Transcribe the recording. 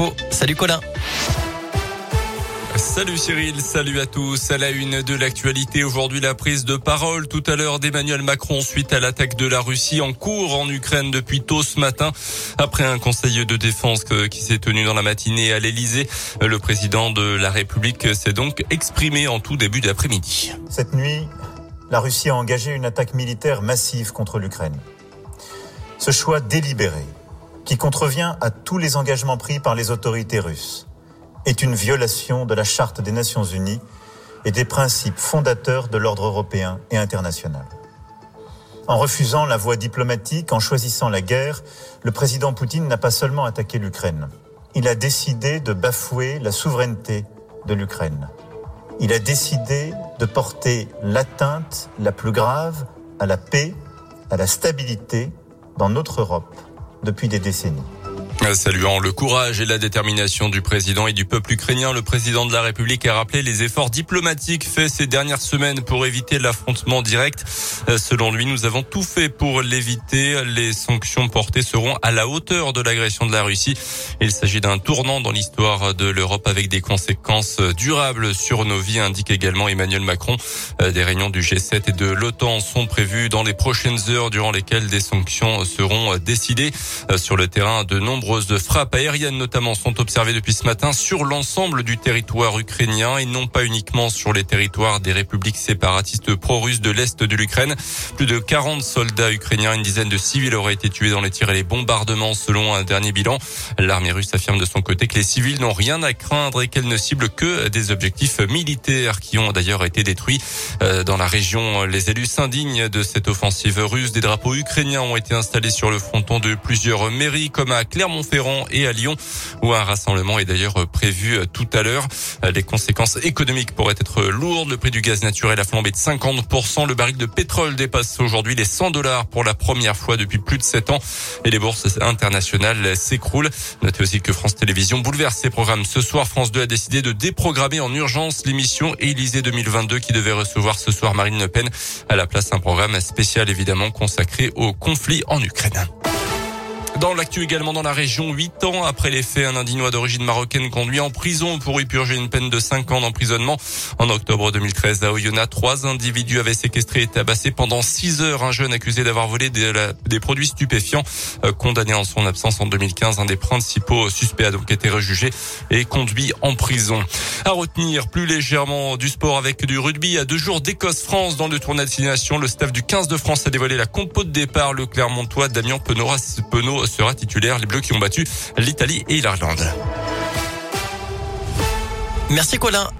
infos. Salut Colin. Salut Cyril, salut à tous. À la une de l'actualité, aujourd'hui la prise de parole tout à l'heure d'Emmanuel Macron suite à l'attaque de la Russie en cours en Ukraine depuis tôt ce matin. Après un conseil de défense qui s'est tenu dans la matinée à l'Elysée, le président de la République s'est donc exprimé en tout début d'après-midi. Cette nuit, la Russie a engagé une attaque militaire massive contre l'Ukraine. Ce choix délibéré, qui contrevient à tous les engagements pris par les autorités russes, est une violation de la Charte des Nations Unies et des principes fondateurs de l'ordre européen et international. En refusant la voie diplomatique, en choisissant la guerre, le président Poutine n'a pas seulement attaqué l'Ukraine. Il a décidé de bafouer la souveraineté de l'Ukraine. Il a décidé de porter l'atteinte la plus grave à la paix, à la stabilité dans notre Europe depuis des décennies. Saluant le courage et la détermination du président et du peuple ukrainien, le président de la République a rappelé les efforts diplomatiques faits ces dernières semaines pour éviter l'affrontement direct. Selon lui, nous avons tout fait pour l'éviter. Les sanctions portées seront à la hauteur de l'agression de la Russie. Il s'agit d'un tournant dans l'histoire de l'Europe avec des conséquences durables sur nos vies, indique également Emmanuel Macron. Des réunions du G7 et de l'OTAN sont prévues dans les prochaines heures durant lesquelles des sanctions seront décidées sur le terrain de nombreux de frappes aériennes notamment sont observées depuis ce matin sur l'ensemble du territoire ukrainien et non pas uniquement sur les territoires des républiques séparatistes pro-russes de l'Est de l'Ukraine. Plus de 40 soldats ukrainiens, une dizaine de civils auraient été tués dans les tirs et les bombardements selon un dernier bilan. L'armée russe affirme de son côté que les civils n'ont rien à craindre et qu'elle ne cible que des objectifs militaires qui ont d'ailleurs été détruits euh, dans la région. Les élus s'indignent de cette offensive russe. Des drapeaux ukrainiens ont été installés sur le fronton de plusieurs mairies comme à Clermont et à Lyon, où un rassemblement est d'ailleurs prévu tout à l'heure. Les conséquences économiques pourraient être lourdes. Le prix du gaz naturel a flambé de 50%. Le baril de pétrole dépasse aujourd'hui les 100 dollars pour la première fois depuis plus de 7 ans. Et les bourses internationales s'écroulent. Notez aussi que France Télévisions bouleverse ses programmes. Ce soir, France 2 a décidé de déprogrammer en urgence l'émission Élysée 2022 qui devait recevoir ce soir Marine Le Pen. À la place, un programme spécial évidemment consacré au conflit en Ukraine. Dans l'actu également dans la région, huit ans après les faits, un Indinois d'origine marocaine conduit en prison pour y purger une peine de cinq ans d'emprisonnement. En octobre 2013, à Oyonnax, trois individus avaient séquestré et tabassé pendant six heures un jeune accusé d'avoir volé des, produits stupéfiants. Euh, condamné en son absence en 2015, un des principaux suspects a donc été rejugé et conduit en prison. À retenir plus légèrement du sport avec du rugby. À deux jours d'Écosse-France dans le tournoi de destination, le staff du 15 de France a dévoilé la compo de départ. Le Clermontois Damien Penora, Penaud sera titulaire. Les Bleus qui ont battu l'Italie et l'Irlande. Merci Colin.